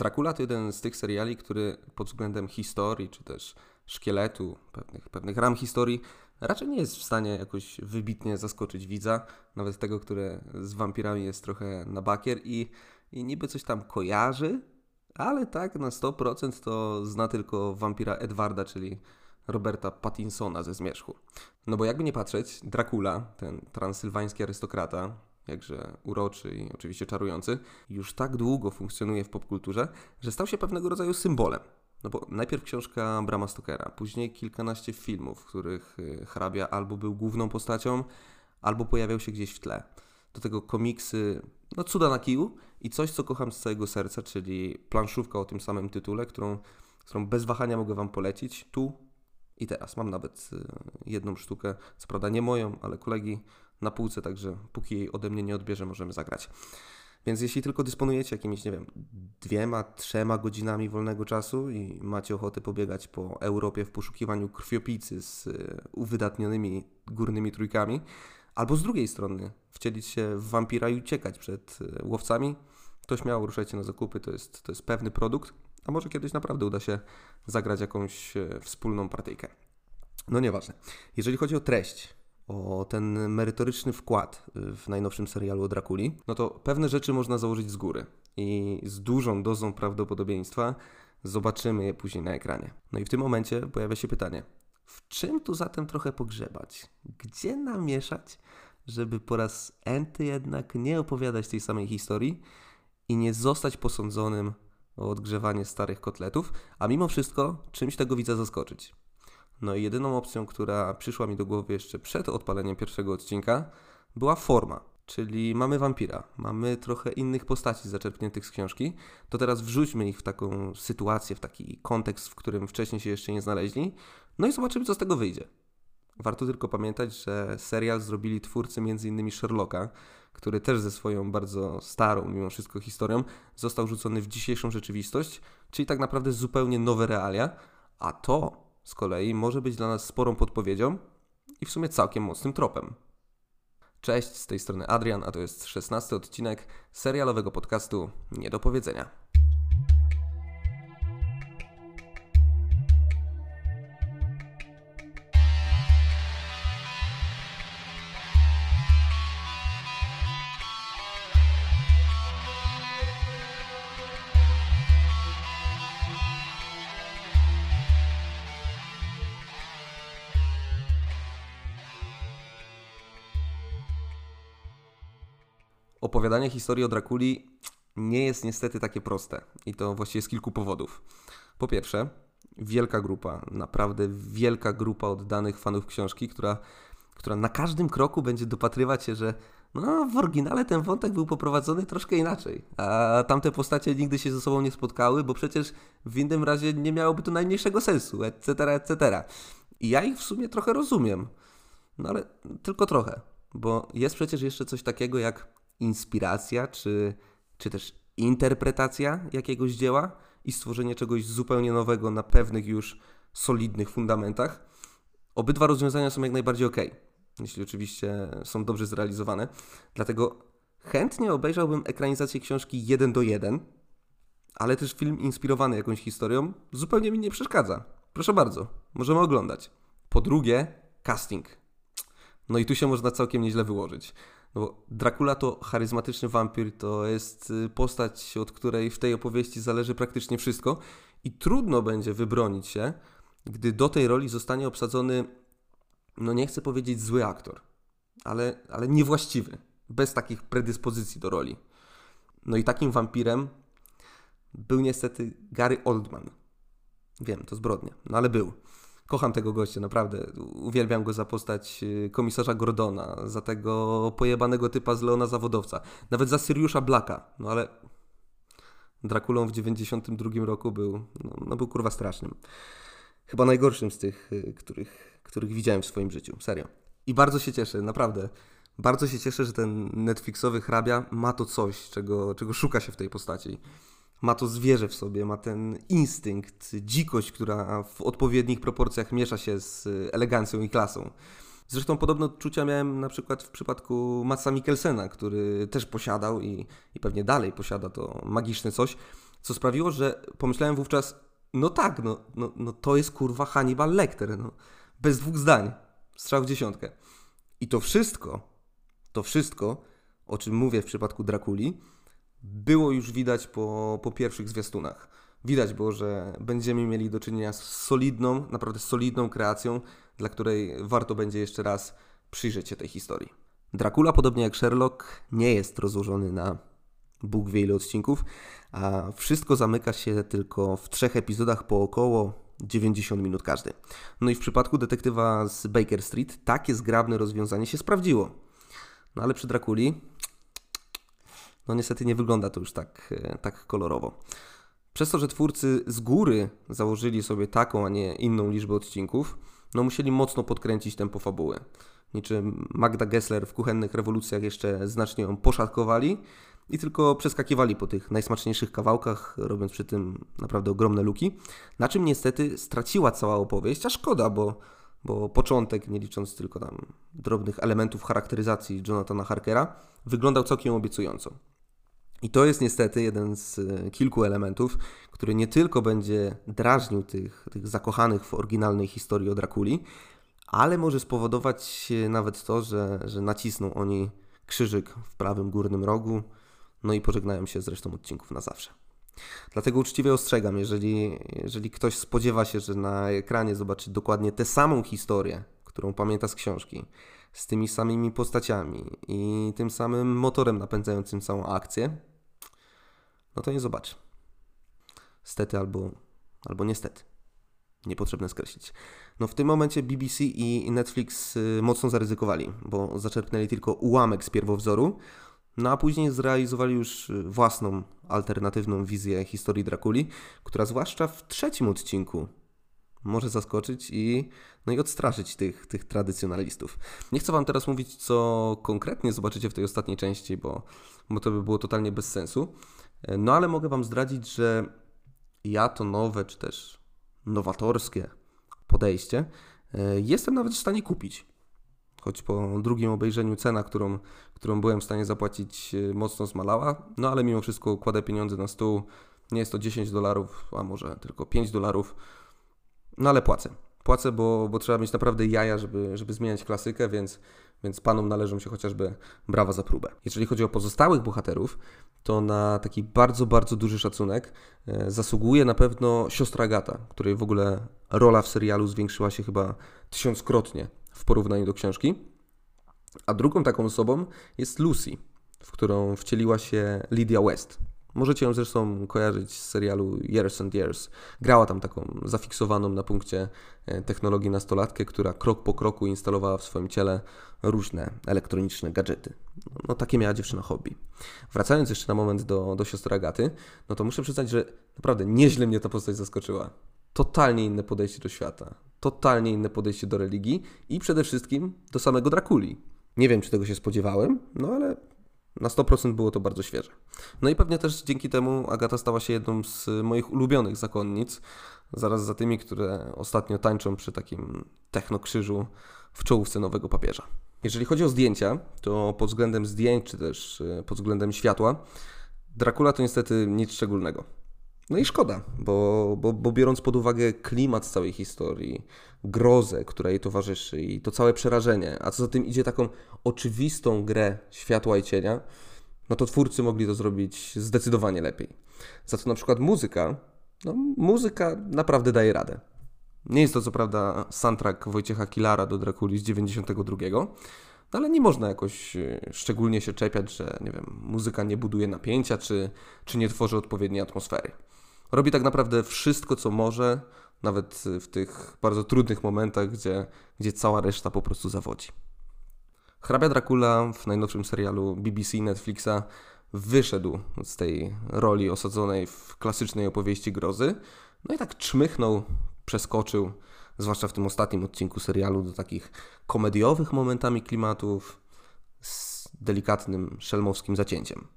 Dracula to jeden z tych seriali, który pod względem historii, czy też szkieletu, pewnych, pewnych ram historii, raczej nie jest w stanie jakoś wybitnie zaskoczyć widza, nawet tego, które z wampirami jest trochę na bakier i, i niby coś tam kojarzy, ale tak na 100% to zna tylko wampira Edwarda, czyli Roberta Pattinsona ze Zmierzchu. No bo jakby nie patrzeć, Dracula, ten transylwański arystokrata, jakże uroczy i oczywiście czarujący, już tak długo funkcjonuje w popkulturze, że stał się pewnego rodzaju symbolem. No bo najpierw książka Brama Stokera, później kilkanaście filmów, w których y, hrabia albo był główną postacią, albo pojawiał się gdzieś w tle. Do tego komiksy, no cuda na kiju i coś, co kocham z całego serca, czyli planszówka o tym samym tytule, którą, którą bez wahania mogę Wam polecić tu i teraz. Mam nawet y, jedną sztukę, co prawda nie moją, ale kolegi na półce, także póki jej ode mnie nie odbierze, możemy zagrać. Więc jeśli tylko dysponujecie jakimiś, nie wiem, dwiema, trzema godzinami wolnego czasu i macie ochotę pobiegać po Europie w poszukiwaniu krwiopijcy z y, uwydatnionymi górnymi trójkami, albo z drugiej strony wcielić się w wampira i uciekać przed y, łowcami, to śmiało ruszajcie na zakupy, to jest, to jest pewny produkt, a może kiedyś naprawdę uda się zagrać jakąś y, wspólną partyjkę. No nieważne. Jeżeli chodzi o treść, o ten merytoryczny wkład w najnowszym serialu o Drakuli, no to pewne rzeczy można założyć z góry i z dużą dozą prawdopodobieństwa zobaczymy je później na ekranie. No i w tym momencie pojawia się pytanie, w czym tu zatem trochę pogrzebać? Gdzie namieszać, żeby po raz enty jednak nie opowiadać tej samej historii i nie zostać posądzonym o odgrzewanie starych kotletów, a mimo wszystko czymś tego widza zaskoczyć? No i jedyną opcją, która przyszła mi do głowy jeszcze przed odpaleniem pierwszego odcinka, była forma. Czyli mamy wampira, mamy trochę innych postaci zaczerpniętych z książki, to teraz wrzućmy ich w taką sytuację, w taki kontekst, w którym wcześniej się jeszcze nie znaleźli, no i zobaczymy, co z tego wyjdzie. Warto tylko pamiętać, że serial zrobili twórcy m.in. Sherlocka, który też ze swoją bardzo starą, mimo wszystko, historią został rzucony w dzisiejszą rzeczywistość, czyli tak naprawdę zupełnie nowe realia, a to z kolei może być dla nas sporą podpowiedzią i w sumie całkiem mocnym tropem. Cześć, z tej strony Adrian, a to jest szesnasty odcinek serialowego podcastu Nie do powiedzenia. Opowiadanie historii o Drakuli nie jest niestety takie proste. I to właściwie z kilku powodów. Po pierwsze, wielka grupa, naprawdę wielka grupa oddanych fanów książki, która, która na każdym kroku będzie dopatrywać się, że no, w oryginale ten wątek był poprowadzony troszkę inaczej, a tamte postacie nigdy się ze sobą nie spotkały, bo przecież w innym razie nie miałoby to najmniejszego sensu, etc., etc. I ja ich w sumie trochę rozumiem, no ale tylko trochę, bo jest przecież jeszcze coś takiego jak inspiracja, czy, czy też interpretacja jakiegoś dzieła i stworzenie czegoś zupełnie nowego na pewnych już solidnych fundamentach. Obydwa rozwiązania są jak najbardziej ok, jeśli oczywiście są dobrze zrealizowane. Dlatego chętnie obejrzałbym ekranizację książki 1 do 1, ale też film inspirowany jakąś historią zupełnie mi nie przeszkadza. Proszę bardzo, możemy oglądać. Po drugie, casting. No i tu się można całkiem nieźle wyłożyć. No bo Dracula to charyzmatyczny wampir, to jest y, postać, od której w tej opowieści zależy praktycznie wszystko i trudno będzie wybronić się, gdy do tej roli zostanie obsadzony, no nie chcę powiedzieć zły aktor, ale, ale niewłaściwy, bez takich predyspozycji do roli. No i takim wampirem był niestety Gary Oldman. Wiem, to zbrodnia, no ale był. Kocham tego gościa, naprawdę. Uwielbiam go za postać y, komisarza Gordona, za tego pojebanego typa z Leona Zawodowca, nawet za Siriusza Blacka. No ale Drakulą w 92 roku był, no, no, był kurwa strasznym. Chyba najgorszym z tych, y, których, których widziałem w swoim życiu. Serio. I bardzo się cieszę, naprawdę. Bardzo się cieszę, że ten Netflixowy hrabia ma to coś, czego, czego szuka się w tej postaci ma to zwierzę w sobie, ma ten instynkt, dzikość, która w odpowiednich proporcjach miesza się z elegancją i klasą. Zresztą podobne odczucia miałem na przykład w przypadku Matsa Mikkelsena, który też posiadał i, i pewnie dalej posiada to magiczne coś, co sprawiło, że pomyślałem wówczas, no tak, no, no, no to jest kurwa Hannibal Lecter, no. Bez dwóch zdań. Strzał w dziesiątkę. I to wszystko, to wszystko, o czym mówię w przypadku Drakuli, było już widać po, po pierwszych zwiastunach. Widać było, że będziemy mieli do czynienia z solidną, naprawdę solidną kreacją, dla której warto będzie jeszcze raz przyjrzeć się tej historii. Dracula, podobnie jak Sherlock, nie jest rozłożony na Bóg wie ile odcinków, a wszystko zamyka się tylko w trzech epizodach po około 90 minut każdy. No i w przypadku detektywa z Baker Street takie zgrabne rozwiązanie się sprawdziło. No ale przy Drakuli, no niestety nie wygląda to już tak, e, tak kolorowo. Przez to, że twórcy z góry założyli sobie taką, a nie inną liczbę odcinków, no musieli mocno podkręcić tempo fabuły. Niczym Magda Gessler w kuchennych rewolucjach jeszcze znacznie ją poszatkowali i tylko przeskakiwali po tych najsmaczniejszych kawałkach, robiąc przy tym naprawdę ogromne luki. Na czym niestety straciła cała opowieść, a szkoda, bo, bo początek, nie licząc tylko tam drobnych elementów charakteryzacji Jonathana Harkera, wyglądał całkiem obiecująco. I to jest niestety jeden z e, kilku elementów, który nie tylko będzie drażnił tych, tych zakochanych w oryginalnej historii o Drakuli, ale może spowodować nawet to, że, że nacisną oni krzyżyk w prawym górnym rogu, no i pożegnają się z resztą odcinków na zawsze. Dlatego uczciwie ostrzegam, jeżeli, jeżeli ktoś spodziewa się, że na ekranie zobaczy dokładnie tę samą historię, którą pamięta z książki, z tymi samymi postaciami i tym samym motorem napędzającym całą akcję, no to nie zobaczy. Stety albo, albo niestety. Niepotrzebne skreślić. No w tym momencie BBC i Netflix y, mocno zaryzykowali, bo zaczerpnęli tylko ułamek z pierwowzoru, no a później zrealizowali już y, własną, alternatywną wizję historii Drakuli, która zwłaszcza w trzecim odcinku może zaskoczyć i, no i odstraszyć tych, tych tradycjonalistów. Nie chcę Wam teraz mówić, co konkretnie zobaczycie w tej ostatniej części, bo, bo to by było totalnie bez sensu. E, no ale mogę Wam zdradzić, że ja to nowe, czy też nowatorskie podejście e, jestem nawet w stanie kupić. Choć po drugim obejrzeniu cena, którą, którą byłem w stanie zapłacić, e, mocno zmalała. No ale mimo wszystko kładę pieniądze na stół. Nie jest to 10 dolarów, a może tylko 5 dolarów. No ale płacę. Płacę, bo, bo trzeba mieć naprawdę jaja, żeby, żeby zmieniać klasykę, więc, więc panom należą się chociażby brawa za próbę. Jeżeli chodzi o pozostałych bohaterów, to na taki bardzo, bardzo duży szacunek e, zasługuje na pewno siostra Agata, której w ogóle rola w serialu zwiększyła się chyba tysiąckrotnie w porównaniu do książki. A drugą taką osobą jest Lucy, w którą wcieliła się Lydia West. Możecie ją zresztą kojarzyć z serialu Years and Years. Grała tam taką zafiksowaną na punkcie e, technologii nastolatkę, która krok po kroku instalowała w swoim ciele różne elektroniczne gadżety. No takie miała dziewczyna hobby. Wracając jeszcze na moment do, do siostry Agaty, no to muszę przyznać, że naprawdę nieźle mnie ta postać zaskoczyła. Totalnie inne podejście do świata, totalnie inne podejście do religii i przede wszystkim do samego Drakuli. Nie wiem, czy tego się spodziewałem, no ale na 100% było to bardzo świeże. No i pewnie też dzięki temu Agata stała się jedną z moich ulubionych zakonnic, zaraz za tymi, które ostatnio tańczą przy takim technokrzyżu w czołówce nowego papieża. Jeżeli chodzi o zdjęcia, to pod względem zdjęć, czy też e, pod względem światła, Dracula to niestety nic szczególnego. No i szkoda, bo, bo, bo biorąc pod uwagę klimat całej historii, grozę, która jej towarzyszy i to całe przerażenie, a co za tym idzie taką oczywistą grę światła i cienia, no to twórcy mogli to zrobić zdecydowanie lepiej. Za to na przykład muzyka, no muzyka naprawdę daje radę. Nie jest to co prawda soundtrack Wojciecha Kilara do Drakuli z 92, no ale nie można jakoś e, szczególnie się czepiać, że nie wiem, muzyka nie buduje napięcia, czy, czy nie tworzy odpowiedniej atmosfery. Robi tak naprawdę wszystko, co może, nawet w tych bardzo trudnych momentach, gdzie, gdzie cała reszta po prostu zawodzi. Hrabia Dracula w najnowszym serialu BBC Netflixa wyszedł z tej roli osadzonej w klasycznej opowieści grozy, no i tak czmychnął, przeskoczył, zwłaszcza w tym ostatnim odcinku serialu, do takich komediowych momentami klimatów z delikatnym szelmowskim zacięciem.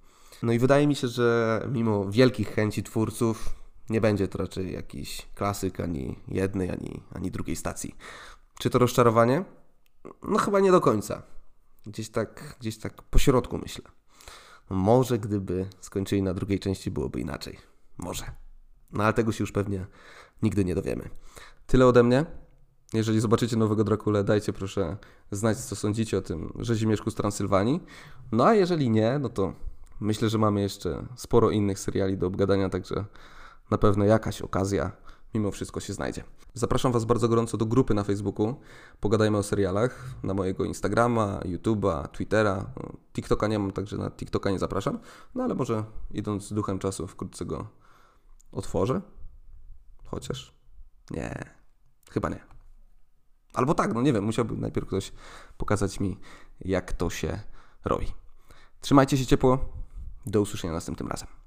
No i wydaje mi się, że mimo wielkich chęci twórców, nie będzie to raczej jakiś klasyk ani jednej, ani, ani drugiej stacji. Czy to rozczarowanie? No chyba nie do końca. Gdzieś tak, gdzieś tak po środku myślę. No może gdyby skończyli na drugiej części byłoby inaczej. Może. No ale tego się już pewnie nigdy nie dowiemy. Tyle ode mnie. Jeżeli zobaczycie nowego Drakule, dajcie proszę znać, co sądzicie o tym Rzezimieszku z Transylwanii. No a jeżeli nie, no to myślę, że mamy jeszcze sporo innych seriali do obgadania, także na pewno jakaś okazja mimo wszystko się znajdzie. Zapraszam Was bardzo gorąco do grupy na Facebooku. Pogadajmy o serialach na mojego Instagrama, YouTube'a, Twittera. TikToka nie mam, także na TikToka nie zapraszam. No ale może idąc z duchem czasu wkrótce go otworzę. Chociaż nie, chyba nie. Albo tak, no nie wiem, musiałby najpierw ktoś pokazać mi, jak to się robi. Trzymajcie się ciepło. Do usłyszenia następnym razem.